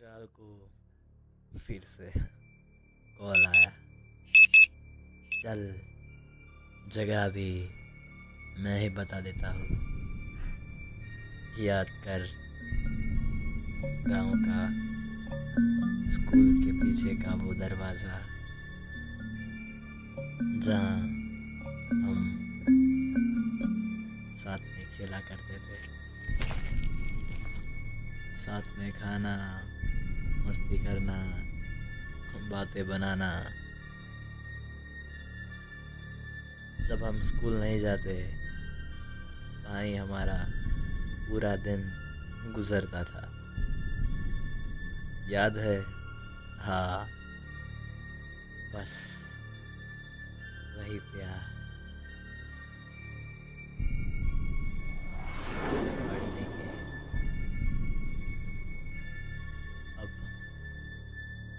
खुशहाल को फिर से कॉल आया। चल, जगह भी मैं ही बता देता हूँ। याद कर, गाँव का स्कूल के पीछे का वो दरवाज़ा, जहाँ हम साथ में खेला करते थे। साथ में खाना मस्ती करना, बातें बनाना। जब हम स्कूल नहीं जाते वहीं हमारा पूरा दिन गुजरता था। याद है? हाँ। बस, वही प्यार।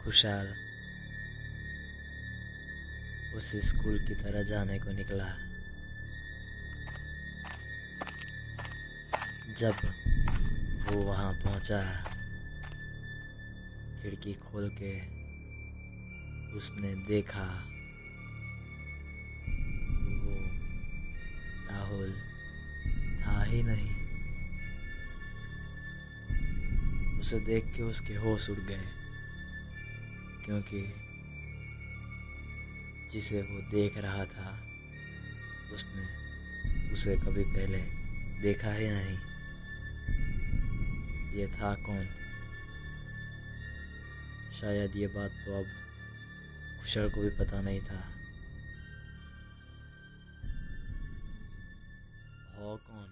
खुशहाल उस स्कूल की तरह जाने को निकला। जब वो वहाँ पहुँचा, खिड़की खोल के उसने देखा, वो राहुल था ही नहीं। उसे देख के उसके होश उड़ गए। क्योंकि जिसे वो देख रहा था, उसने उसे कभी पहले देखा ही नहीं। ये था कौन? शायद ये बात तो अब खुशर को भी पता नहीं था। हो कौन?